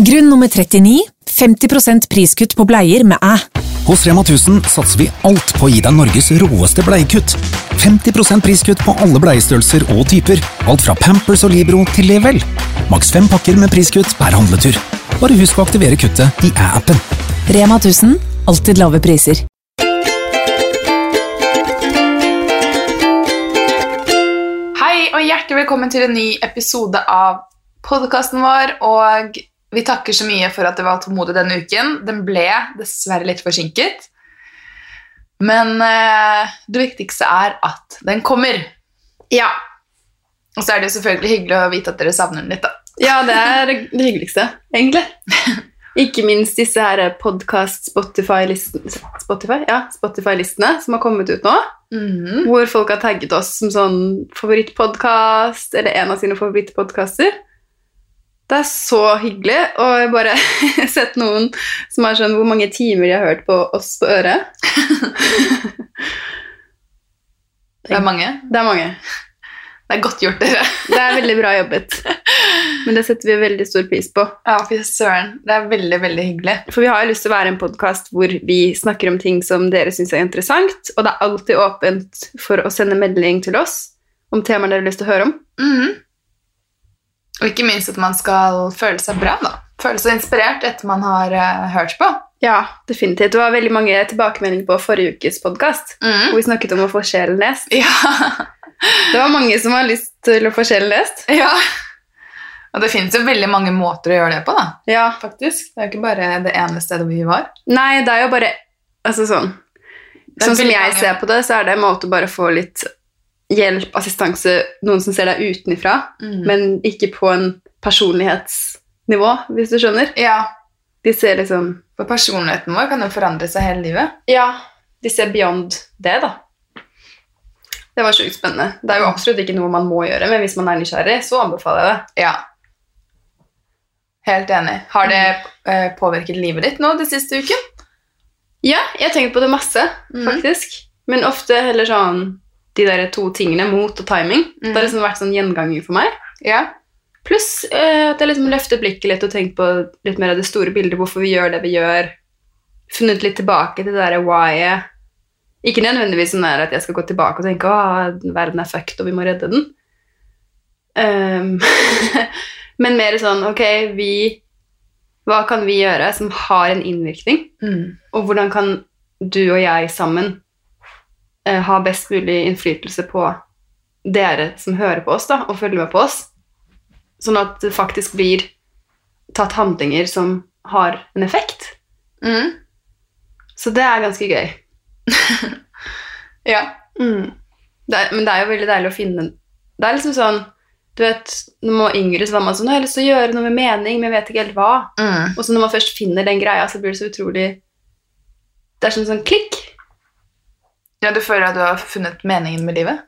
Grunn nummer 39 50% priskutt på bleier med æ. Hos Rema 1000 satser vi alt på å gi deg Norges råeste bleiekutt. 50% priskutt på alle bleiestørrelser og typer. Alt fra Pampers og Libro til Level. Maks fem pakker med priskutt per handletur. Bare husk å aktivere kuttet i æ-appen. Rema 1000 alltid lave priser. Hei og hjertelig velkommen til en ny episode av podkasten vår. Og vi takker så mye for at det var tålmodig denne uken. Den ble dessverre litt forsinket. Men eh, det viktigste er at den kommer. Ja. Og så er det jo selvfølgelig hyggelig å vite at dere savner den litt, da. ja, det er det hyggeligste, egentlig. Ikke minst disse her podkast Spotify-listene Spotify? Ja, Spotify-listene som har kommet ut nå. Mhm. Hvor folk har tagget oss som sånn favorittpodkast, eller en av sine favorittpodkaster. Det er så hyggelig. Og jeg bare har sett noen som har sånn Hvor mange timer de har hørt på oss på øret? Det er mange. Det er mange. Det er godt gjort, dere. Det er veldig bra jobbet. Men det setter vi veldig stor pris på. Ja, fy søren. Det er veldig, veldig hyggelig. For vi har jo lyst til å være en podkast hvor vi snakker om ting som dere syns er interessant, og det er alltid åpent for å sende melding til oss om temaer dere har lyst til å høre om. Mhm. Og ikke minst at man skal føle seg bra, da. Føle seg inspirert etter man har uh, hørt på. Ja, definitivt. Det var veldig mange tilbakemeldinger på forrige ukes podkast, mm. hvor vi snakket om å få sjelen lest. Ja. Det var mange som har lyst til å få sjelen lest. ja. Og det finnes jo veldig mange måter å gjøre det på, da. Ja. Faktisk. Det er jo ikke bare det ene stedet vi var. Nei, det er jo bare Altså sånn Sånn som jeg mange- ser på det, så er det en måte å bare få litt hjelp, assistanse, noen som ser deg utenifra, mm. men ikke på en personlighetsnivå, hvis du skjønner. Ja, De ser liksom for personligheten vår kan jo forandre seg hele livet. Ja, de ser beyond det, da. Det var sjukt spennende. Det er jo absolutt ikke noe man må gjøre, men hvis man er nysgjerrig, så anbefaler jeg det. Ja. Helt enig. Har det eh, påvirket livet ditt nå de siste uken? Ja, jeg har tenkt på det masse, faktisk. faktisk. Men ofte heller sånn de der to tingene, mot og timing. Det har Mhm. liksom vært sånn gjenganger for meg. Ja. Pluss eh, at jeg liksom løfter blikket litt og tenkt på litt mer av det store bildet, hvorfor vi gjør det vi gjør. Funnet litt tilbake til det derre why-et. Ikke nødvendigvis sånn at jeg skal gå tilbake og tenke at verden er fucked og vi må redde den. Um, men mer sånn ok, vi Hva kan vi gjøre som har en innvirkning? Mm. Og hvordan kan du og jeg sammen ha best mulig innflytelse på dere som hører på oss, da, og følger med på oss? Sånn at det faktisk blir tatt handlinger som har en effekt. Mm. Så det er ganske gøy. Ja. Det er, men det er jo veldig deilig å finne Det er liksom sånn Du vet, når man var yngre, så var man sånn 'Jeg har lyst til å gjøre noe med mening, men jeg vet ikke helt hva'. Mm. Og så når man først finner den greia, så blir det så utrolig Det er sånn sånn klikk. Ja, du føler at du har funnet meningen med livet?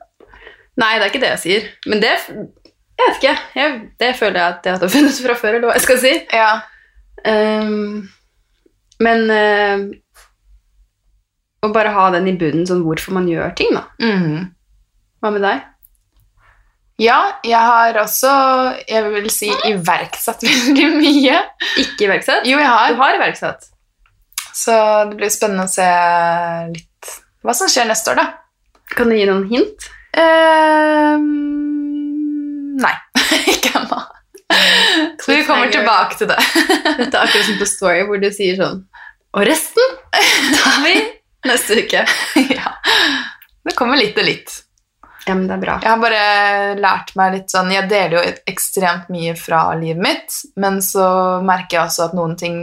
Nei, det er ikke det jeg sier. Men det Jeg vet ikke. Jeg, det føler jeg at jeg hadde funnet fra før, eller hva jeg skal si. Ja. Um, men uh, å bare ha den i bunnen, sånn hvorfor man gjør ting, da. Mm. Hva med deg? Ja, jeg har også, jeg vil si, iverksatt veldig mye. Ikke iverksatt? Jo, jeg har. Du har. har iverksatt. Så det blir spennende å se litt hva som skjer neste år, da. Kan du gi noen hint? Uh, nei, ikke ennå. Så vi kommer tilbake til det. Dette er akkurat som på Story, hvor du sier sånn Og resten tar vi neste uke. ja. Det kommer litt og litt. Ja, men det er bra. Jeg har bare lært meg litt sånn Jeg deler jo ekstremt mye fra livet mitt, men så merker jeg også at noen ting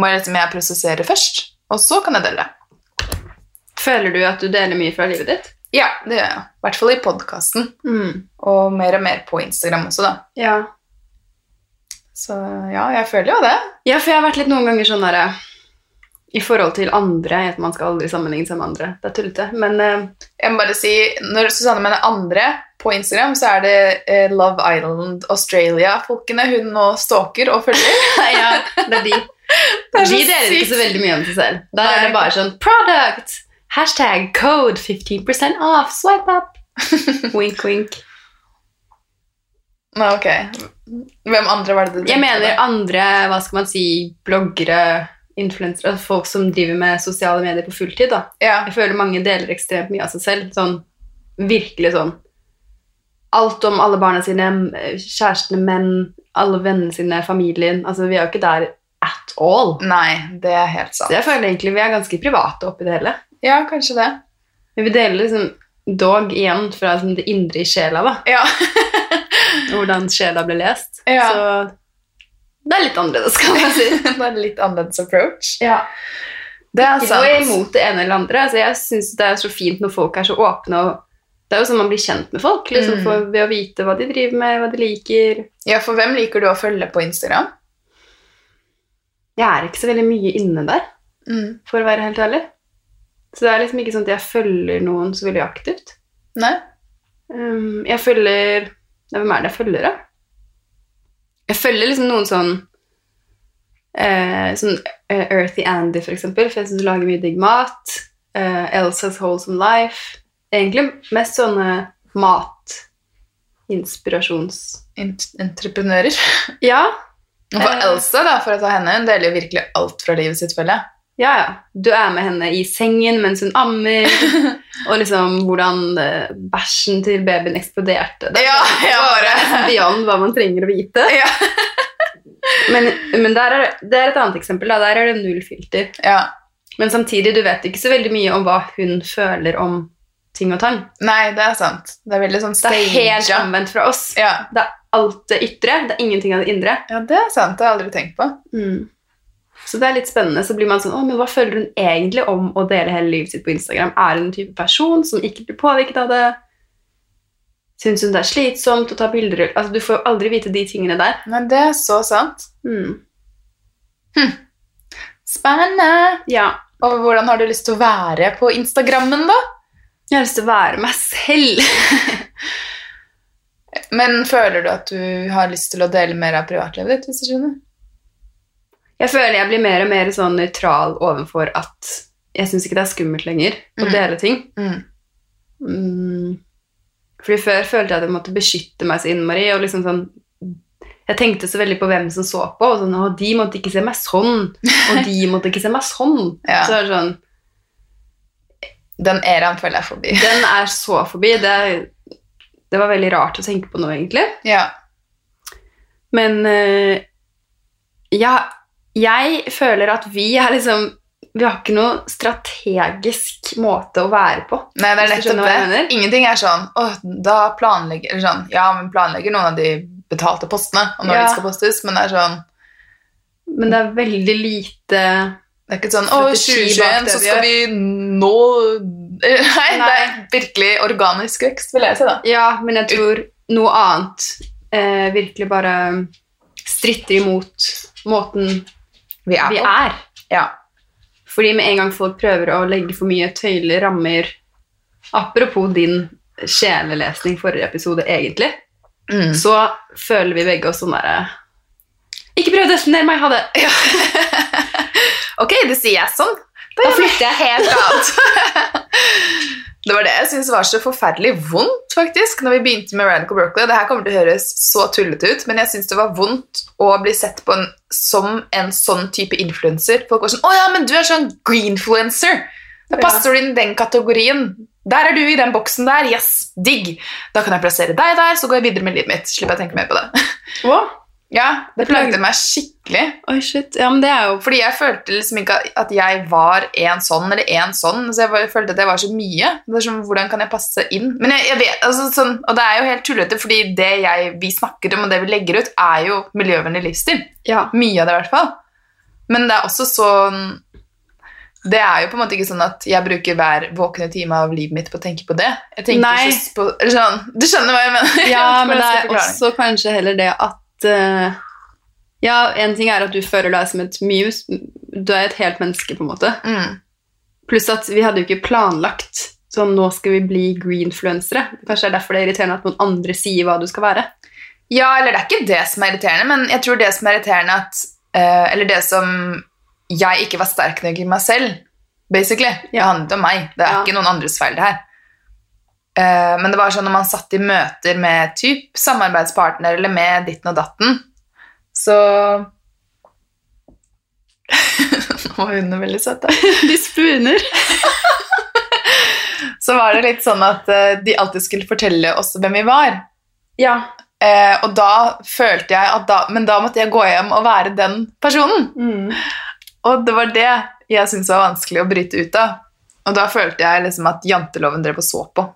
må jeg liksom jeg prosessere først, og så kan jeg dele. Føler du at du deler mye fra livet ditt? Ja, det gjør jeg. I hvert fall i podkasten, og mer og mer på Instagram også, da. Ja. Så ja, jeg føler jo det. Ja, for jeg har vært litt noen ganger sånn derre I forhold til andre at Man skal aldri sammenligne seg med andre. Det er tullete. Men uh, Jeg må bare si, Når Susanne mener andre på Instagram, så er det uh, Love Island Australia-folkene hun nå stalker og følger. ja, det er de. Det er de deler ikke så veldig mye om seg selv. Der Nei. er det bare sånn Product! Hashtag code 15% off! Swipe up! wink, wink. Nei, ok. Hvem andre var det du Jeg mener andre, hva skal man si, bloggere, influensere, altså folk som driver med sosiale medier på fulltid. da. Ja. Jeg føler mange deler ekstremt mye av seg selv. Sånn, virkelig sånn Alt om alle barna sine, kjærestene, menn, alle vennene sine, familien. Altså, Vi er jo ikke der at all. Nei, det er helt sant. Så jeg føler egentlig vi er ganske private oppi det hele. Ja, kanskje det. Men vi deler liksom dog igjen fra liksom, det indre i sjela, da. Ja. Hvordan sjela ble lest. Ja. Så det er litt annerledes, kan jeg si. det er litt annerledes approach. Ja. Det er Ikke noe sant. imot det ene eller andre. Altså, jeg syns det er så fint når folk er så åpne. og Det er jo sånn man blir kjent med folk, liksom, Mm. for, ved å vite hva de driver med, hva de liker. Ja, for hvem liker du å følge på Instagram? Jeg er ikke så veldig mye inne der, Mm. for å være helt ærlig. Så det er liksom ikke sånn at jeg følger noen så veldig aktivt. Nei? Um, jeg følger ja, Hvem er det jeg følger, da? Jeg følger liksom noen sånn eh, Sånn eh, Earthy Andy, for eksempel, for jeg syns hun lager mye digg mat. Eh, Elsa's Wholesome Life. Egentlig mest sånne matinspirasjons... Entreprenører. Ja, for Eh. Elsa, da, for å ta henne, hun deler jo virkelig alt fra livet sitt, føler jeg. Ja, ja. Du er med henne i sengen mens hun ammer, og liksom hvordan bæsjen til babyen eksploderte. Det Ja, sånn- ja, bare- beyond hva man trenger å vite. Ja. Men, men der er, det er et annet eksempel. Da. Der er det null filter. ja. Men samtidig, du vet ikke så veldig mye om hva hun føler om ting og tang. Nei, det er sant. Det er veldig sånn stage. Det er helt omvendt fra oss. Ja. Det er alt det ytre, det er ingenting av det indre. ja, det er sant. Det har jeg aldri tenkt på. Mm. Så det er litt spennende. Så blir man sånn, å, men hva føler hun egentlig om å dele hele livet sitt på Instagram? Er hun en type person som ikke blir påvirket av det? Syns hun det er slitsomt å ta bilder? Altså, du får jo aldri vite de tingene der. Men det er så sant. Mm. Spennende! Ja. Og hvordan har du lyst til å være på Instagrammen, da? Jeg har lyst til å være meg selv. Men føler du at du har lyst til å dele mer av privatlivet ditt? hvis du skjønner? Jeg føler jeg blir mer og mer sånn nøytral overfor at jeg syns ikke det er skummelt lenger å Mm. dele ting. Mm. Mm. Fordi før følte jeg at jeg måtte beskytte meg så innmari. Og liksom sånn, jeg tenkte så veldig på hvem som så på. Og sånn, å, de måtte ikke se meg sånn, og de måtte ikke se meg sånn. Ja. Så er det sånn, Den æraen føler jeg forbi. Den er så forbi. Det, det var veldig rart å tenke på nå, egentlig. Ja. Men uh, ja, jeg føler at vi er liksom Vi har ikke noe strategisk måte å være på. Nei, det er nettopp det. Ingenting er sånn å, da planlegger eller sånn, Ja, men planlegger noen av de betalte postene og når Ja. de skal postes, men det er sånn Men det er veldig lite Det er ikke sånn Å, 2021 så skal vi nå Nei, det er virkelig organisk vekst, vil jeg si, da. Ja, men jeg tror noe annet eh, virkelig bare stritter imot måten Vi er vi er. Ja. Fordi med en gang folk prøver å legge for mye tøyler, rammer Apropos din sjelelesning forrige episode, egentlig, Mm. så føler vi begge oss sånn derre Ikke prøv å definere meg, ha det! Ok, det sier jeg sånn. Da flytter jeg helt annet. det var det jeg syntes var så forferdelig vondt, faktisk, når vi begynte med Radical Berkeley. Det her kommer til å høres så tullete ut, men jeg syns det var vondt å bli sett på en, som en sånn type influenser. Folk var sånn 'Å ja, men du er sånn greenfluencer'. Da passer du inn i den kategorien. Der er du i den boksen der. Yes, digg. Da kan jeg plassere deg der, så går jeg videre med livet mitt. Slipper jeg å tenke mer på det. Å, Ja, Det plagde meg skikkelig. Oi, shit. Ja, men det er jo Fordi jeg følte liksom ikke at jeg var en sånn eller en sånn. Så jeg bare følte at jeg var så mye. Det er sånn, Hvordan kan jeg passe inn? Men jeg, jeg vet, altså, sånn, Og det er jo helt tullete, fordi det jeg, vi snakker om, og det vi legger ut, er jo miljøvennlig livsstil. Ja. Mye av det, i hvert fall. Men det er også sånn Det er jo på en måte ikke sånn at jeg bruker hver våkne time av livet mitt på å tenke på det. Jeg tenker Nei. på, sånn, Du skjønner hva jeg mener? Ja, men det er også kanskje heller det at eh, Ja, en ting er at du føler deg som et muse. Du er et helt menneske, på en måte. Mm. Pluss at vi hadde jo ikke planlagt sånn nå skal vi bli greenfluensere. Kanskje det er derfor det er irriterende at noen andre sier hva du skal være. Ja, eller det er ikke det som er irriterende, men jeg tror det som er irriterende at uh, Eller det som jeg ikke var sterk nok i meg selv, basically. Det handlet om meg. Det er Ja. ikke noen andres feil, det her. Eh, men det var sånn når man satt i møter med typ samarbeidspartner eller med ditten og datten, så Nå var hundene veldig søte. De spuner. Så var det litt sånn at eh, de alltid skulle fortelle oss hvem vi var. Ja. Eh, og da følte jeg at da Men da måtte jeg gå hjem og være den personen. Mm. Og det var det jeg syntes var vanskelig å bryte ut av. Og da følte jeg liksom at janteloven drev og så på.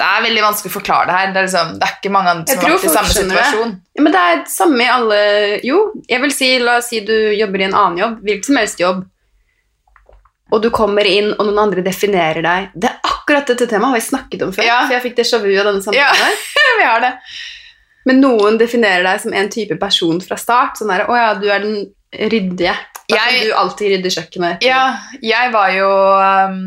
Det er veldig vanskelig å forklare det her. Det er, liksom, det er ikke mange andre som har vært i samme situasjon. Ja, men det er det samme i alle Jo, jeg vil si, la oss si du jobber i en annen jobb, hvilken som helst jobb, og du kommer inn, og noen andre definerer deg. Det er akkurat dette temaet har vi snakket om før, Ja. for jeg fikk déjà vu av denne samtalen Ja. Vi har det. Men noen definerer deg som en type person fra start. Sånn der, å ja, du er den ryddige. Da Jeg- du alltid rydde kjøkkenet. Ja, jeg var jo um,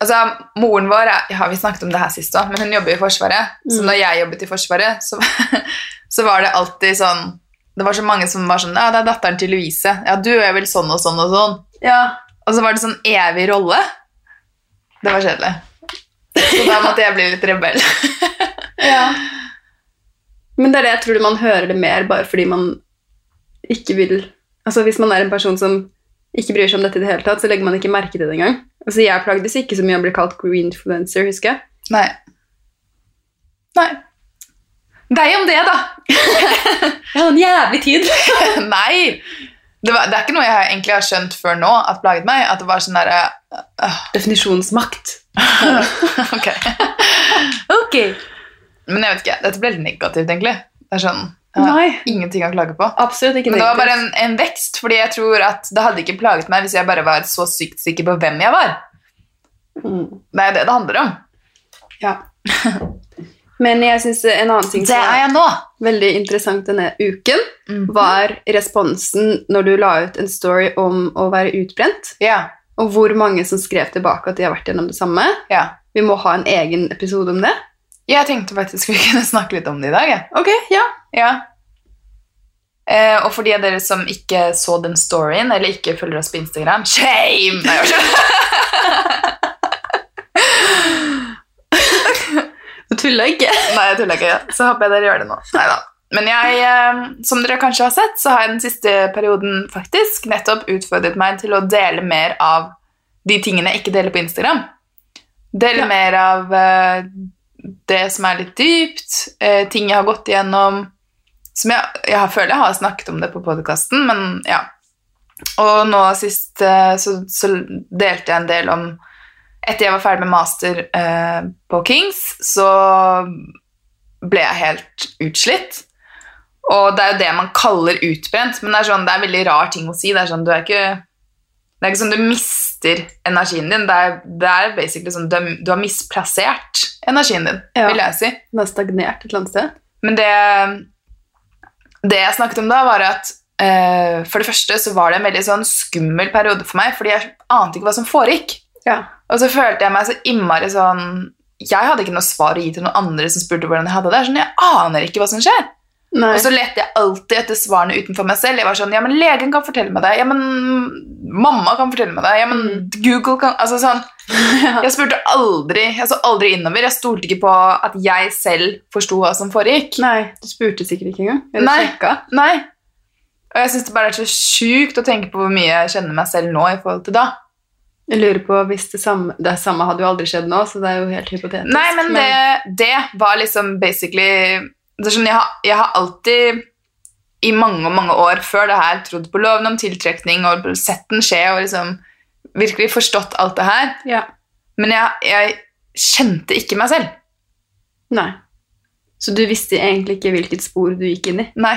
Altså, moren vår er- ja, Vi snakket om det her sist òg, men hun jobber i Forsvaret. Så Mm. når jeg jobbet i Forsvaret, så, så var det alltid sånn Det var så mange som var sånn Ja, det er datteren til Louise. Ja, du er vel sånn og sånn og sånn. Ja. Og så var det sånn evig rolle. Det var kjedelig. Så da måtte jeg bli litt rebell. ja. Men det er det jeg tror man hører det mer bare fordi man ikke vil Altså Hvis man er en person som ikke bryr seg om dette i det hele tatt, så legger man ikke merke til det engang. Altså Jeg plagdes ikke så mye å bli kalt greenfluencer, husker jeg. Nei. Nei. Deg om det, da. Jeg har en jævlig tid. Nei. Det, var, det er ikke noe jeg egentlig har skjønt før nå at plaget meg. At det var sånn derre uh. Definisjonsmakt. Ok. Ok. Men jeg vet ikke. Dette ble litt negativt, egentlig. Det er sånn jeg har Nei. ingenting å klage på. Absolutt ikke Men det var bare en, en vekst, fordi jeg tror at det hadde ikke plaget meg hvis jeg bare var så sykt sikker på hvem jeg var. Mm. Det er det det handler om. Ja. Men jeg syns en annen ting som var veldig interessant denne uken, Mhm. var responsen når du la ut en story om å være utbrent, Ja. og hvor mange som skrev tilbake at de har vært gjennom det samme. ja. Vi må ha en egen episode om det. Jeg tenkte faktisk vi kunne snakke litt om det i dag. Ja. Ok, ja. Ja. Eh, og for de av dere som ikke så den storyen, eller ikke følger oss på Instagram Shame! Nei, Du tuller ikke. Nei, jeg tuller ikke. Så håper jeg dere gjør det nå. Neida. Men jeg, eh, som dere kanskje har sett, så har jeg den siste perioden faktisk nettopp utfordret meg til å dele mer av de tingene jeg ikke deler på Instagram. Dele Ja. mer av eh, det som er litt dypt, eh, ting jeg har gått igjennom, som jeg, jeg føler jeg har snakket om det på podkasten, men ja. Og nå sist eh, så, så delte jeg en del om Etter jeg var ferdig med master eh, på Kings, så ble jeg helt utslitt. Og det er jo det man kaller utbrent, men det er, sånn, det er veldig rar ting å si. Det er sånn, du er ikke, det er ikke sånn du mister energien din. Det er, det er basically sånn du, du har misplassert energien din, Ja. vil jeg si. Den har stagnert et eller annet sted. Men det, det jeg snakket om da, var at uh, for det første så var det en veldig sånn skummel periode for meg, fordi jeg ante ikke hva som foregikk. Ja. Og så følte jeg meg så innmari sånn Jeg hadde ikke noe svar å gi til noen andre som spurte hvordan jeg hadde det. Sånn, jeg aner ikke hva som skjer. Nei. Og så lette jeg alltid etter svarene utenfor meg selv. Jeg var sånn, ja, men legen kan fortelle meg det. Ja, men mamma kan fortelle meg det. Ja, men Mm. Google kan Altså sånn Jeg spurte aldri Jeg så aldri innover. Jeg stolte ikke på at jeg selv forsto hva som foregikk. Nei, du spurte sikkert ikke engang. Eller Nei. sjekka. Nei. Og jeg syns det bare er så sjukt å tenke på hvor mye jeg kjenner meg selv nå i forhold til da. Jeg lurer på hvis det samme Det samme hadde jo aldri skjedd nå, så det er jo helt hypotetisk. Nei, men det, det var liksom basically det er sånn, jeg, har, jeg har alltid i mange mange år før det her trodd på loven om tiltrekning og sett den skje og liksom virkelig forstått alt det her. Ja. Men jeg, jeg kjente ikke meg selv. Nei. Så du visste egentlig ikke hvilket spor du gikk inn i. Nei.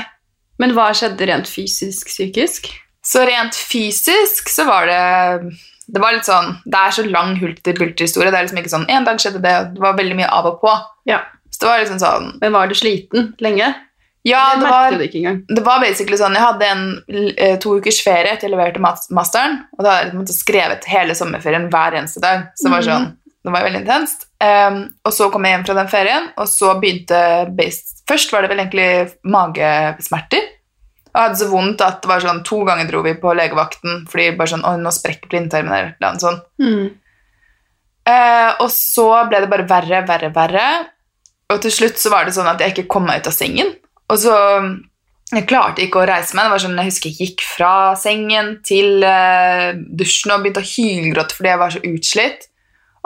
Men hva skjedde rent fysisk, psykisk? Så rent fysisk så var det Det var litt sånn Det er så lang hulter-bulter-historie. Det er liksom ikke sånn En dag skjedde det, og det var veldig mye av og på. Ja. Det var liksom sånn Men var du sliten lenge? Ja, det var det var basically sånn, Jeg hadde en eh, to ukers ferie til jeg leverte masteren. Og da hadde jeg skrevet hele sommerferien hver eneste dag. Så det var Mhm. sånn, det var veldig intenst. Um, og så kom jeg hjem fra den ferien, og så begynte bas- Først var det vel egentlig magesmerter. Og jeg hadde så vondt at det var sånn, to ganger dro vi på legevakten fordi bare sånn, oi, nå sprekker blindtarmen eller noe sånt. Mm. Uh, og så ble det bare verre, verre, verre. Og til slutt så var det sånn at jeg ikke kom meg ut av sengen. Og så Jeg klarte ikke å reise meg. Det var sånn, Jeg husker jeg gikk fra sengen til uh, dusjen og begynte å hylgråte fordi jeg var så utslitt.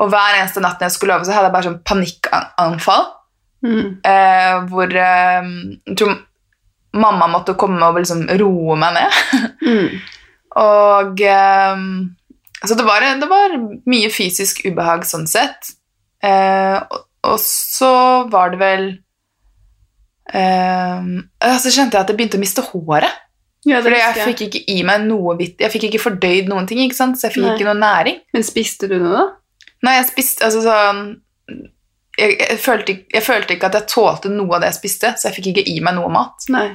Og hver eneste natt jeg skulle over, så hadde jeg bare sånn panikkanfall. Mm. Uh, hvor uh, jeg tror mamma måtte komme og liksom roe meg ned. Mm. Og ehm, Så det var, det var mye fysisk ubehag sånn sett. Eh, og, og så var det vel um, Så kjente jeg at jeg begynte å miste håret. Ja, Fordi jeg fikk ikke i meg noe vitt Jeg fikk ikke fordøyd noen ting, ikke sant? så jeg fikk Nei. ikke noe næring. Men spiste du noe, da? Nei, jeg spiste altså sånn jeg, jeg, følte, jeg følte ikke at jeg tålte noe av det jeg spiste, så jeg fikk ikke i meg noe mat. Nei.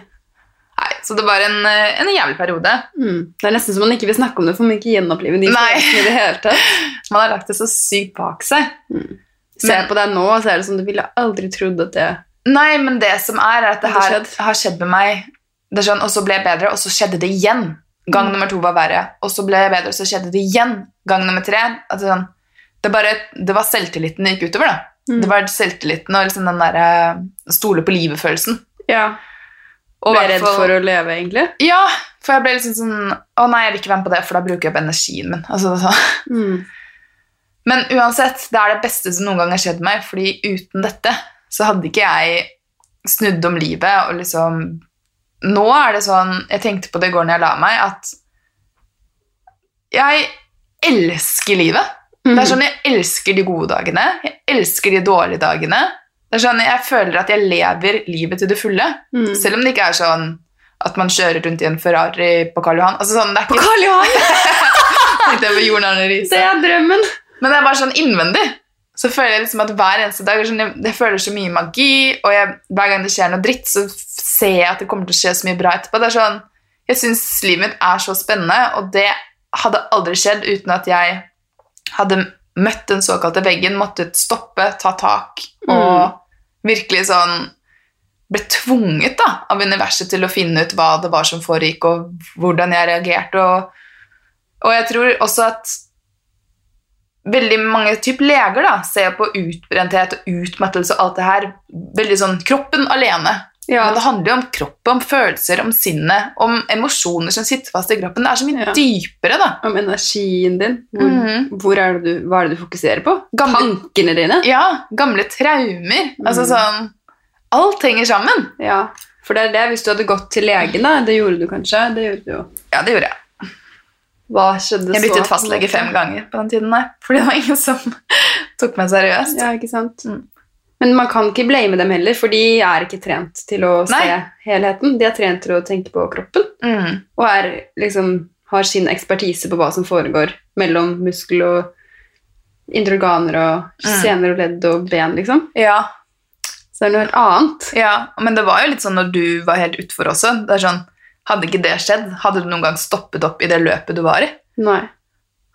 Nei, Så det var en, eh, en jævlig periode. Mm. Det er nesten som man ikke vil snakke om det, for man ikke gjenoppleve de følelsene i det hele tatt. Man har lagt det så sykt bak seg. Ser på deg nå, så er det sånn du ville aldri trodd at det Nei, men det som er, er at det her skjedd. har skjedd med meg. Det sånn, og så ble jeg bedre, og så skjedde det igjen. Gang Mm. nummer to var verre. Og så ble jeg bedre, og så skjedde det igjen. Gang nummer tre. At det, sånn, det, bare, det var selvtilliten det gikk utover. da. Mm. Det var selvtilliten og liksom den derre stole på livet-følelsen. Ja. Og Ble redd for å leve, egentlig? Ja, for jeg ble liksom sånn Å nei, jeg vil ikke være med på det, for da bruker jeg opp energien min. Altså, er sånn. Mm. Men uansett, det er det beste som noen gang har skjedd meg, fordi uten dette så hadde ikke jeg snudd om livet og liksom Nå er det sånn Jeg tenkte på det i går når jeg la meg, at jeg elsker livet. Det er sånn, Jeg elsker de gode dagene, jeg elsker de dårlige dagene. Det er sånn, Jeg føler at jeg lever livet til det fulle, Mm. selv om det ikke er sånn at man kjører rundt i en Ferrari på Karl Johan. Altså sånn, det er På Karl Johan! tenkte jeg på Jon Arne Riise. Det er drømmen! Men det er bare sånn innvendig. Så føler jeg liksom at hver eneste dag sånn, jeg, jeg føler så mye magi, og jeg, hver gang det skjer noe dritt, så ser jeg at det kommer til å skje så mye bra etterpå. Det er sånn, Jeg syns livet mitt er så spennende, og det hadde aldri skjedd uten at jeg hadde møtt den såkalte veggen, måttet stoppe, ta tak og virkelig sånn ble tvunget da, av universet til å finne ut hva det var som foregikk, og hvordan jeg reagerte. Og, og jeg tror også at veldig mange typ leger da, ser på utbrenthet og utmattelse og alt det her veldig sånn kroppen alene. Ja. Men det handler jo om kroppen, om følelser, om sinnet, om emosjoner som sitter fast i kroppen. Det er så mye Ja. dypere, da. Om energien din. Hvor, Mhm. hvor er du, hva er det du fokuserer på? Gamle- Tankene dine? Ja, gamle traumer. Altså Mm. sånn Alt henger sammen. Ja. For det er det, hvis du hadde gått til legen, da, det gjorde du kanskje, det gjorde du jo. Ja, det gjorde jeg. Hva skjedde Jeg så? byttet fastlege fem ganger på den tiden, nei. Fordi det var ingen som tok meg seriøst. Ja, ikke sant? Mm. Men man kan ikke blame dem heller, for de er ikke trent til å se Nei. helheten. De er trent til å tenke på kroppen, Mm. og er, liksom, har sin ekspertise på hva som foregår mellom muskel og indre organer og Mm. sener og ledd og ben, liksom. Ja, Så det er noe helt annet. ja, men det var jo litt sånn når du var helt utfor også. Det er sånn, Hadde ikke det skjedd, hadde du noen gang stoppet opp i det løpet du var i? Nei.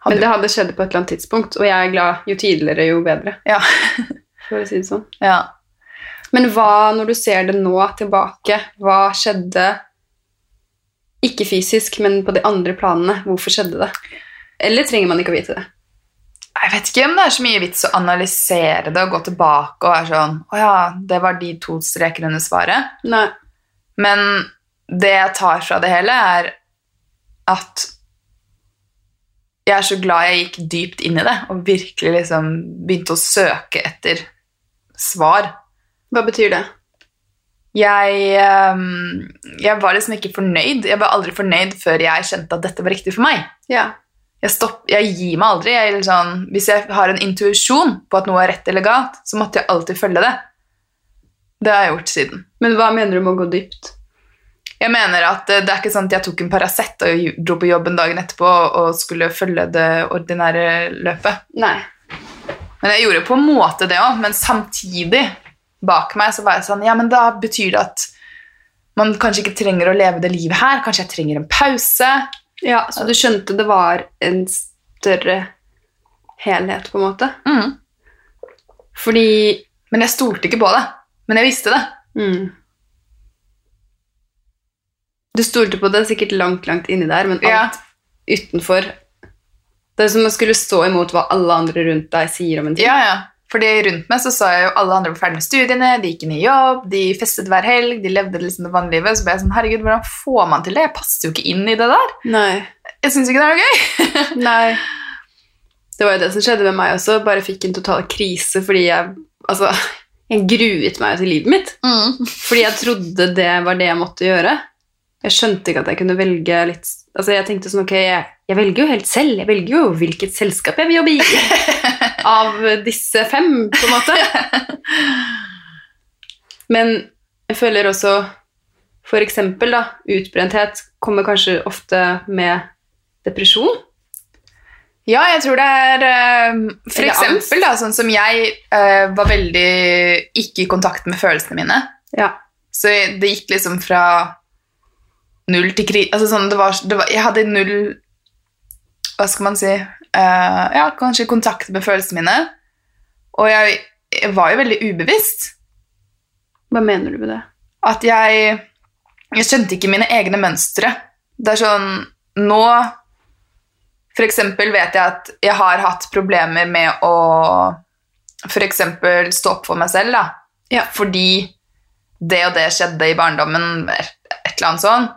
Men det hadde skjedd på et eller annet tidspunkt, og jeg er glad jo tidligere, jo bedre. Ja. For å si det sånn. ja. Men hva, når du ser det nå tilbake, hva skjedde ikke fysisk, men på de andre planene? Hvorfor skjedde det? Eller trenger man ikke å vite det? Jeg vet ikke om det er så mye vits å analysere det og gå tilbake og være sånn Å ja, det var de to streker under svaret. Nei. Men det jeg tar fra det hele, er at jeg er så glad jeg gikk dypt inn i det og virkelig liksom begynte å søke etter svar. Hva betyr det? Jeg, ehm, jeg var liksom ikke fornøyd. Jeg var aldri fornøyd før jeg kjente at dette var riktig for meg. Ja. Jeg, stopp, jeg gir meg aldri. Jeg, sånn, hvis jeg har en intuisjon på at noe er rett eller galt, så måtte jeg alltid følge det. Det har jeg gjort siden. Men hva mener du med å gå dypt? Jeg mener at eh, det er ikke sånn at jeg tok en Paracet og dro på jobben dagen etterpå og skulle følge det ordinære løpet. Nei. Men jeg gjorde på en måte det òg, men samtidig bak meg så var jeg sånn Ja, men da betyr det at man kanskje ikke trenger å leve det livet her. Kanskje jeg trenger en pause. Ja, Så du skjønte det var en større helhet, på en måte? Mm. Fordi Men jeg stolte ikke på det. Men jeg visste det. mm. Du stolte på det sikkert langt, langt inni der, men alt Ja. utenfor Det er som å skulle stå imot hva alle andre rundt deg sier om en ting. Ja, ja. Fordi rundt meg så sa jeg jo alle andre var ferdig med studiene, de gikk inn i jobb, de festet hver helg, de levde liksom det vanlige livet. Så ble jeg sånn, herregud, hvordan får man til det? Jeg passer jo ikke inn i det der. Nei. Jeg syns ikke det er noe gøy. Nei. Det var jo det som skjedde med meg også. Bare fikk en total krise fordi jeg Altså, jeg gruet meg til livet mitt. Fordi jeg trodde det var det jeg måtte gjøre. Jeg skjønte ikke at jeg kunne velge litt Altså, jeg tenkte sånn, ok, jeg, jeg velger jo helt selv. Jeg velger jo hvilket selskap jeg vil jobbe i. Av disse fem, på en måte. Men jeg føler også For eksempel, da, utbrenthet kommer kanskje ofte med depresjon. Ja, jeg tror det er eh, For eksempel, da, sånn som jeg eh, var veldig ikke i kontakt med følelsene mine. Ja. Så det gikk liksom fra null til krig altså sånn, det var, det var, Jeg hadde null Hva skal man si uh, Ja, kanskje kontakt med følelsene mine. Og jeg, jeg var jo veldig ubevisst. Hva mener du med det? At jeg Jeg skjønte ikke mine egne mønstre. Det er sånn Nå eksempel vet jeg at jeg har hatt problemer med å eksempel stå opp for meg selv, da. Ja. Fordi det og det skjedde i barndommen, et eller annet sånn.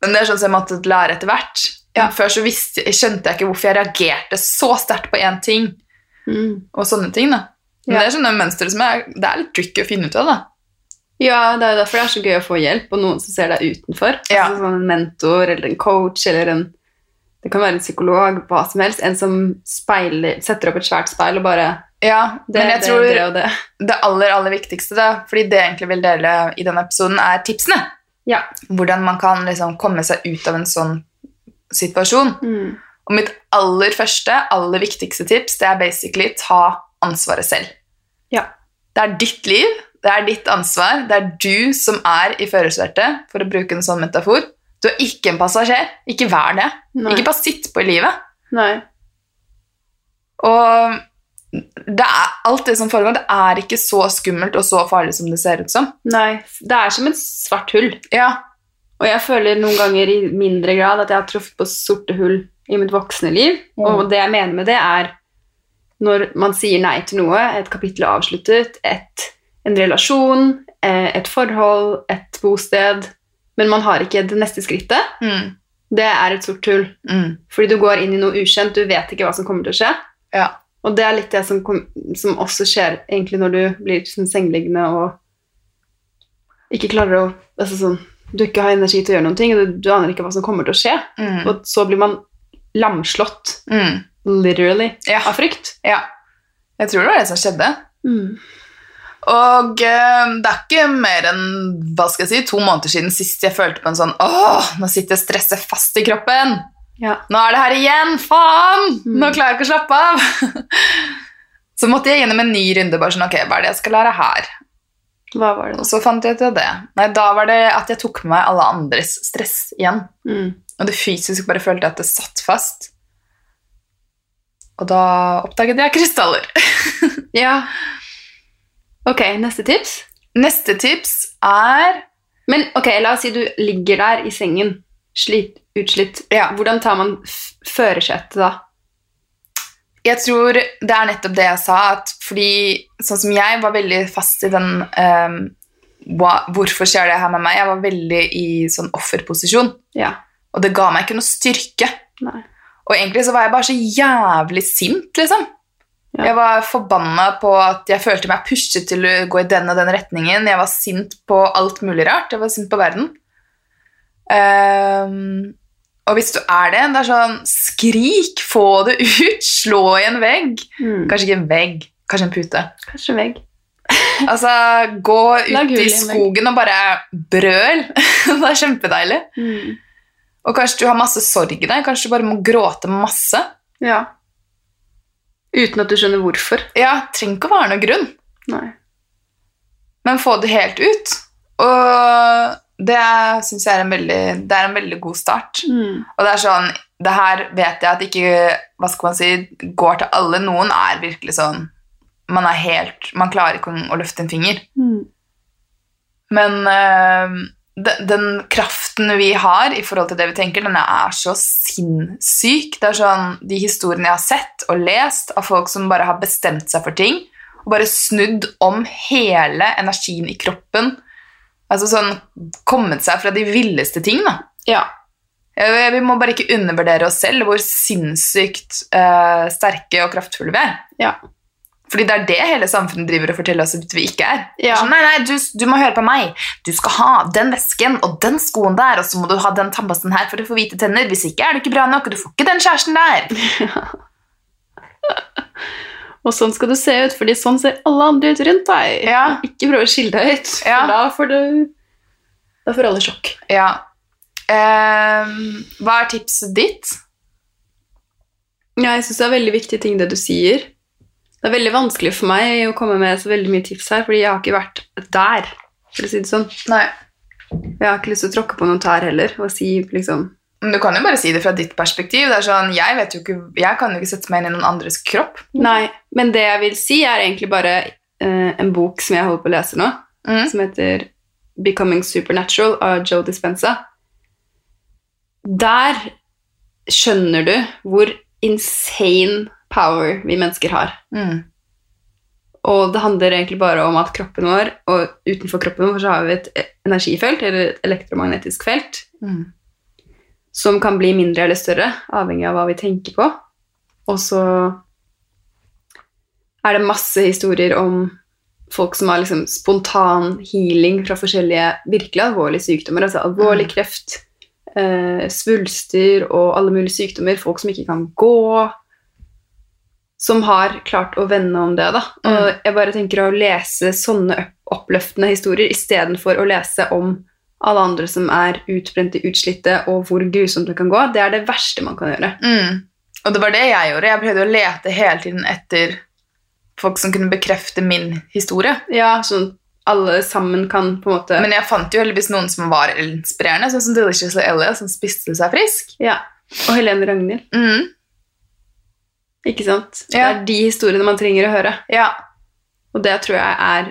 Men det er sånn som jeg måtte lære etter hvert. Ja. Før så visste, skjønte jeg ikke hvorfor jeg reagerte så sterkt på én ting, Mm. og sånne ting. da. Men Ja. det er sånne mønstre som er, det er litt tricky å finne ut av. da. Ja, det er jo derfor det er så gøy å få hjelp, og noen som ser deg utenfor. Ja. Altså sånn en mentor eller en coach eller en Det kan være en psykolog, hva som helst. En som speiler, setter opp et svært speil og bare Ja, det, Men jeg det, tror det det aller aller viktigste, da, fordi det jeg egentlig vil dele i denne episoden, er tipsene. Ja. Hvordan man kan liksom komme seg ut av en sånn situasjon. Mm. Og mitt aller første, aller viktigste tips, det er basically ta ansvaret selv. Ja. Det er ditt liv, det er ditt ansvar, det er du som er i førersetet, for å bruke en sånn metafor. Du er ikke en passasjer. Ikke vær det. Nei. Ikke bare sitt på i livet. Nei. Og det er, alt det som foregår, det er ikke så skummelt og så farlig som det ser ut som. Nei. Det er som et svart hull. Ja, Og jeg føler noen ganger i mindre grad at jeg har truffet på sorte hull i mitt voksne liv. Mm. Og det jeg mener med det, er når man sier nei til noe, et kapittel er avsluttet, et, en relasjon, eh, et forhold, et bosted, men man har ikke det neste skrittet, mm. det er et sort hull. Mm. Fordi du går inn i noe ukjent, du vet ikke hva som kommer til å skje. ja. Og det er litt det som, kom, som også skjer egentlig når du blir sånn sengeliggende og ikke klarer å altså sånn, Du ikke har energi til å gjøre noen ting, og du, du aner ikke hva som kommer til å skje. Mm. Og så blir man lamslått, Mm. literally, Ja. av frykt. ja. Jeg tror det var det som skjedde. Mm. Og eh, det er ikke mer enn hva skal jeg si, to måneder siden sist jeg følte på en sånn Åh, nå sitter stresset fast i kroppen. Ja. Nå er det her igjen! Faen! Mm. Nå klarer jeg ikke å slappe av. Så måtte jeg gjennom en ny runde. bare sånn, ok, Hva er det jeg skal lære her? Hva var det Og så fant jeg ut av det. Nei, Da var det at jeg tok med meg alle andres stress igjen. Mm. Og det fysisk bare følte jeg at det satt fast. Og da oppdaget jeg krystaller. Ja. Ok, neste tips. Neste tips er Men ok, la oss si du ligger der i sengen, slit, utslitt. Ja. Hvordan tar man førersetet da? Jeg tror det er nettopp det jeg sa, at fordi sånn som jeg var veldig fast i den um, Hvorfor skjer det her med meg? Jeg var veldig i sånn offerposisjon, Ja. og det ga meg ikke noe styrke. Nei. Og egentlig så var jeg bare så jævlig sint, liksom. Ja. Jeg var forbanna på at jeg følte meg pushet til å gå i den og den retningen. Jeg var sint på alt mulig rart. Jeg var sint på verden. Ehm, og hvis du er det, det er sånn Skrik! Få det ut! Slå i en vegg. Mm. Kanskje ikke en vegg, kanskje en pute. Kanskje vegg. Altså, gå ut i skogen og bare brøl. det er kjempedeilig. Mm. Og kanskje du har masse sorg i deg. Kanskje du bare må gråte masse. Ja. Uten at du skjønner hvorfor. Ja, trenger ikke å være noen grunn, Nei. men få det helt ut. Og det syns jeg er en, veldig, det er en veldig god start. Mm. Og det er sånn Det her vet jeg at ikke hva skal man si, går til alle. Noen er virkelig sånn Man er helt Man klarer ikke å løfte en finger. Mm. Men øh, den, kraften vi har i forhold til det vi tenker, den er så sinnssyk. Det er sånn, De historiene jeg har sett og lest av folk som bare har bestemt seg for ting, og bare snudd om hele energien i kroppen. Altså sånn Kommet seg fra de villeste ting, da. Ja. Eh, Vi må bare ikke undervurdere oss selv hvor sinnssykt uh, sterke og kraftfulle vi er. Ja. Fordi det er det hele samfunnet driver og forteller oss at vi ikke er. Ja. Så nei, nei, du, du må høre på meg. Du skal ha den vesken og den skoen der, og så må du ha den tannpasten her for å få hvite tenner. Hvis ikke er du ikke bra nok, og du får ikke den kjæresten der. Og sånn skal du se ut, fordi sånn ser alle andre ut rundt deg. Ja. Ikke prøve å skille deg ut, for Ja. da får du Da får alle sjokk. Ja. Ehm, hva er tipset ditt? Ja, jeg syns det er veldig viktige ting det du sier. Det er veldig vanskelig for meg å komme med så veldig mye tips her, fordi jeg har ikke vært der, for å si det sånn. Nei. Jeg har ikke lyst til å tråkke på noen tær heller, og si liksom Men Du kan jo bare si det fra ditt perspektiv. Det er sånn, jeg, vet jo ikke, jeg kan jo ikke sette meg inn i noen andres kropp. Nei, men det jeg vil si, er egentlig bare eh, en bok som jeg holder på å lese nå, Mm. som heter Becoming Supernatural av Joe Dispenza. Der skjønner du hvor insane power vi mennesker har. Mm. Og det handler egentlig bare om at kroppen vår, og utenfor kroppen vår så har vi et energifelt, eller et elektromagnetisk felt, Mm. Som kan bli mindre eller større, avhengig av hva vi tenker på. Og så er det masse historier om folk som har liksom spontan healing fra forskjellige virkelig alvorlige sykdommer, altså alvorlig kreft, eh, svulster og alle mulige sykdommer, folk som ikke kan gå, som har klart å vende om det. da. Og jeg bare tenker å lese sånne oppløftende historier istedenfor å lese om alle andre som er utbrente, utslitte, og hvor grusomt det kan gå. Det er det verste man kan gjøre. Mm. Og det var det jeg gjorde. Jeg prøvde å lete hele tiden etter folk som kunne bekrefte min historie. Ja, sånn alle sammen kan på en måte Men jeg fant jo heldigvis noen som var inspirerende, sånn som Deliciously Ellie, som spiste seg frisk. Ja. Og Helene Ragnhild. Mm. Ikke sant? Det er de historiene man trenger å høre. Ja. Og det tror jeg er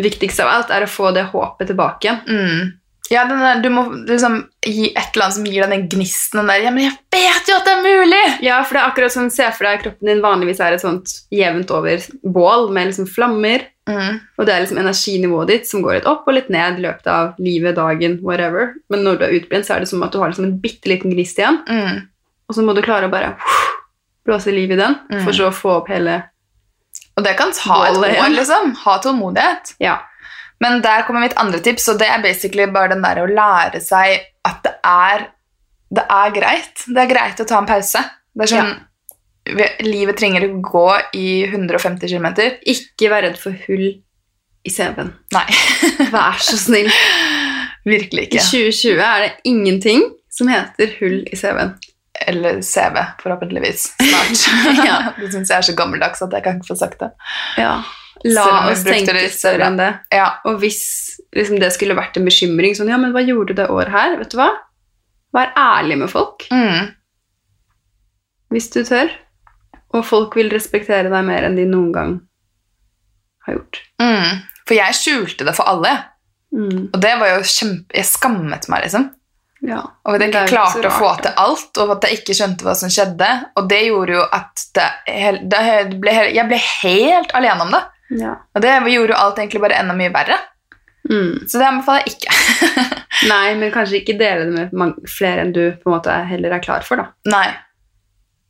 viktigst av alt, er å få det håpet tilbake. Mm. Ja, den der, du må liksom gi et eller annet som gir deg den gnisten den der Ja, men jeg vet jo at det er mulig! Ja, for det er akkurat sånn, se for deg kroppen din vanligvis er et sånt jevnt over bål med liksom flammer, Mm. og det er liksom energinivået ditt som går litt opp og litt ned i løpet av livet, dagen, whatever. Men når du er utbrent, så er det som at du har liksom en bitte liten gnist igjen, Mm. og så må du klare å bare blåse liv i den, Mm. for så å få opp hele Og det kan ta et år, liksom. Ha tålmodighet. Ja. Men der kommer mitt andre tips, og det er basically bare den der å lære seg at det er, det er greit. Det er greit å ta en pause. Det er sånn, ja. Livet trenger å gå i 150 km. Ikke vær redd for hull i CV-en. Nei, Vær så snill. virkelig ikke. I 2020 er det ingenting som heter hull i CV-en. Eller CV, forhåpentligvis. Snart. Ja. Det syns jeg er så gammeldags at jeg kan ikke få sagt det. Ja. La oss tenke det større enn det. Ja. Og hvis liksom, det skulle vært en bekymring sånn, ja, men hva gjorde du det året her? Vet du hva? Vær ærlig med folk, Mm. hvis du tør. Og folk vil respektere deg mer enn de noen gang har gjort. Mm. For jeg skjulte det for alle. Mm. Og det var jo kjempe... Jeg skammet meg, liksom. Ja. Og at jeg ikke klarte å få til alt, og at jeg ikke skjønte hva som skjedde. Og det gjorde jo at det, det ble, jeg ble helt alene om det. Ja. Og det gjorde jo alt egentlig bare enda mye verre. Mm. Så det anbefaler jeg ikke. Nei, men kanskje ikke dele det med mange, flere enn du på en måte heller er klar for, da. Nei.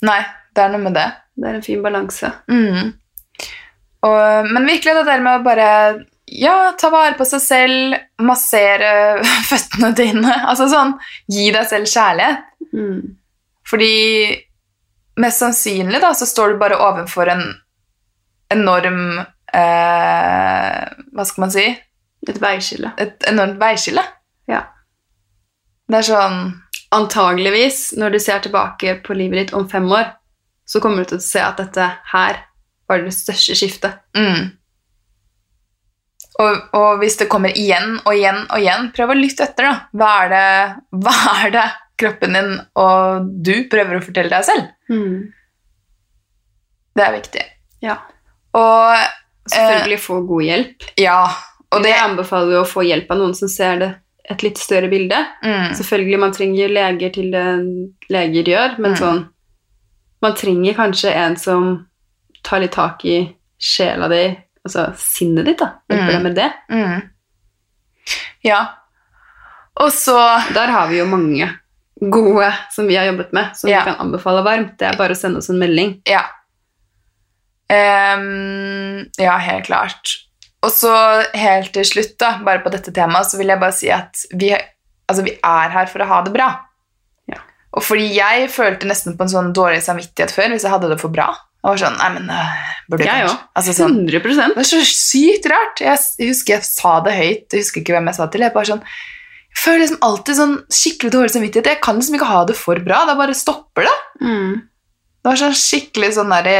Nei, det er noe med det. Det er en fin balanse. Mm. Og, men virkelig det der med å bare ja, ta vare på seg selv, massere føttene dine. Altså sånn, gi deg selv kjærlighet. Mm. Fordi mest sannsynlig da, så står du bare overfor en enorm eh, Hva skal man si? Et veiskille. Et enormt veiskille. Ja. Det er sånn Antageligvis, når du ser tilbake på livet ditt om fem år, så kommer du til å se at dette her var det største skiftet. mm. Og, og hvis det kommer igjen og igjen og igjen, prøv å lytte etter. da. Hva er det, hva er det kroppen din og du prøver å fortelle deg selv? Det er viktig. Ja. Og Selvfølgelig få god hjelp. ja, Og det jeg anbefaler jo å få hjelp av noen som ser det et litt større bilde. Mm. Selvfølgelig, man trenger leger til det leger gjør, men Mm. sånn Man trenger kanskje en som tar litt tak i sjela di, altså sinnet ditt, da. Hjelper Mm. deg med det. Mm. Ja. Og så Der har vi jo mange gode som vi har jobbet med, som Ja. vi kan anbefale varmt. Det er bare å sende oss en melding. Ja. um, ja, helt klart. Og så helt til slutt, da, bare på dette temaet, så vil jeg bare si at vi, altså, vi er her for å ha det bra. Ja. Og fordi jeg følte nesten på en sånn dårlig samvittighet før hvis jeg hadde det for bra. Jeg var sånn, nei, men øh, burde Jeg òg. altså, sånn, 100 Det er så sykt rart. Jeg, husker jeg sa det høyt. Jeg husker ikke hvem jeg sa det til. Jeg bare sånn, jeg føler liksom alltid sånn skikkelig dårlig samvittighet. Jeg kan liksom ikke ha det for bra. Da bare stopper det. mm. Det var sånn skikkelig sånn derre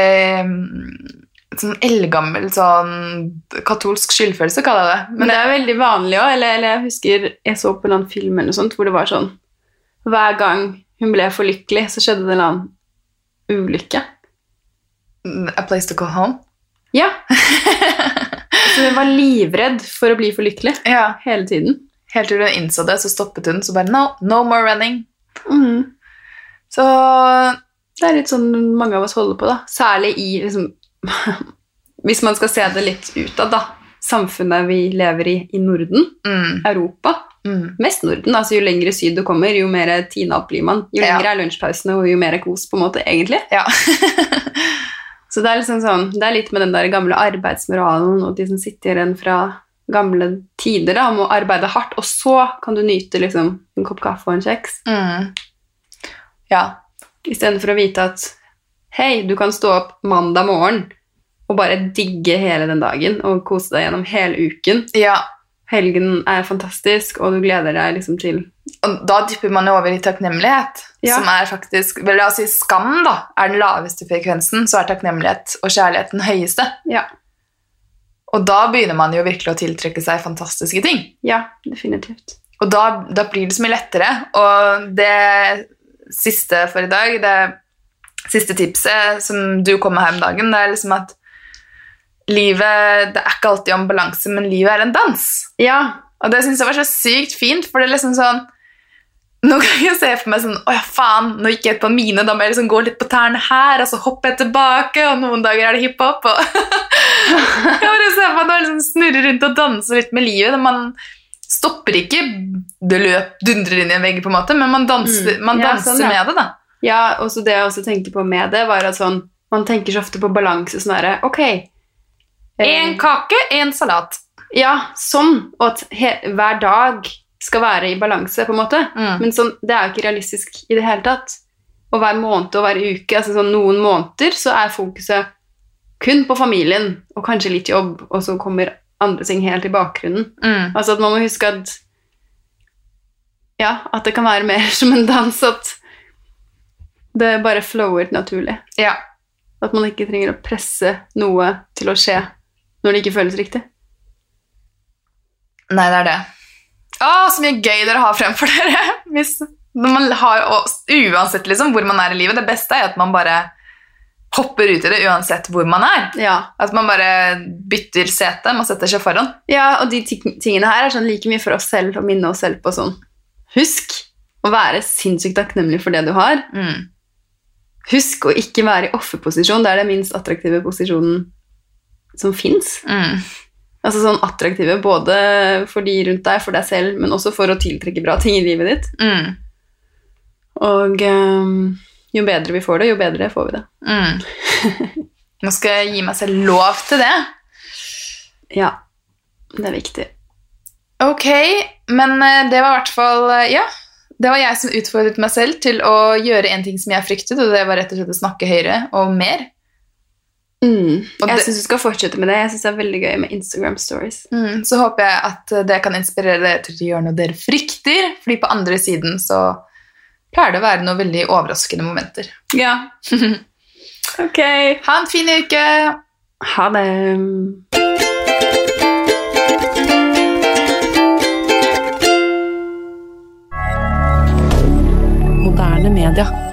Sånn eldgammel sånn katolsk skyldfølelse, kaller jeg det. Men det er veldig vanlig òg. Eller, eller jeg husker jeg så på en eller annen film eller noe sånt, hvor det var sånn Hver gang hun ble for lykkelig, så skjedde det en eller annen ulykke. A place to go home. Ja. så hun var livredd for å bli for lykkelig Ja, hele tiden. Helt til hun innså det, så stoppet hun. Så bare no, no more running. Mm. Så Det er litt sånn mange av oss holder på, da. Særlig i liksom Hvis man skal se det litt utad, da. Samfunnet vi lever i i Norden, mm, Europa. mm, Mest Norden. altså Jo lengre syd du kommer, jo mer tina opp blir man. Jo Ja. lengre er lunsjpausene, og jo mer er kos, på en måte, egentlig. Ja. Så det er liksom sånn, det er litt med den der gamle arbeidsmoralen og de som sitter igjen fra gamle tider da, om å arbeide hardt, og så kan du nyte liksom en kopp kaffe og en kjeks. mm. Ja. Istedenfor å vite at hei, du kan stå opp mandag morgen og bare digge hele den dagen og kose deg gjennom hele uken. ja. Helgen er fantastisk, og du gleder deg liksom til Og da dypper man jo over i takknemlighet, Ja. som er faktisk vel, La oss si skam da, er den laveste frekvensen, så er takknemlighet og kjærlighet den høyeste. Ja, Og da begynner man jo virkelig å tiltrekke seg fantastiske ting. ja definitivt. Og da, da blir det så mye lettere. Og det siste for i dag, det siste tipset som du kom med her om dagen, det er liksom at livet Det er ikke alltid om balanse, men livet er en dans. Ja, Og det syns jeg var så sykt fint, for det er liksom sånn Noen kan jeg se for meg sånn Å ja, faen, nå gikk jeg på mine, da må jeg liksom gå litt på tærne her, og så hopper jeg tilbake, og noen dager er det hiphop, og Jeg bare ser for meg at man liksom snurrer rundt og danser litt med livet. Man stopper ikke det løp, dundrer inn i en vegg, på en måte, men man danser, Mm. man Ja, sånn, ja. med det, da. Ja, og så det jeg også tenkte på med det, var at sånn Man tenker så ofte på balanse sånn herre Ok. Én En kake, en salat. Ja, sånn. Og at hver dag skal være i balanse, på en måte. Mm. Men sånn, det er jo ikke realistisk i det hele tatt. Og hver måned og hver uke, altså sånn noen måneder, så er fokuset kun på familien og kanskje litt jobb, og så kommer andre ting helt i bakgrunnen. Mm. Altså at man må huske at Ja, at det kan være mer som en dans, at det bare flower naturlig. Ja. At man ikke trenger å presse noe til å skje når det ikke føles riktig. Nei, det er det. Å, så mye gøy dere har fremfor dere. Hvis, har, uansett liksom, hvor man er i livet. Det beste er at man bare hopper ut i det uansett hvor man er. Ja. At man bare bytter sete. Man setter seg foran. ja, og de tingene her er sånn like mye for oss selv å minne oss selv på sånn Husk å være sinnssykt takknemlig for det du har. Mm. Husk å ikke være i offerposisjon. Det er den minst attraktive posisjonen som fins. Mm. Altså sånn attraktive både for de rundt deg, for deg selv, men også for å tiltrekke bra ting i livet ditt. Mm. Og um, jo bedre vi får det, jo bedre får vi det. Mm. Nå skal jeg gi meg selv lov til det. Ja, det er viktig. Ok, men eh, det var i hvert fall eh, Ja, det var jeg som utfordret meg selv til å gjøre en ting som jeg fryktet, og det var rett og slett å snakke høyere og mer. Mm. Og Jeg syns du skal fortsette med det. Jeg synes det er veldig gøy med Instagram stories. Mm, så håper jeg at det kan inspirere dere til å gjøre noe dere frykter, fordi på andre siden så pleier det å være noen veldig overraskende momenter. Ja. ok. Ha en fin uke! Ha det. Moderne media.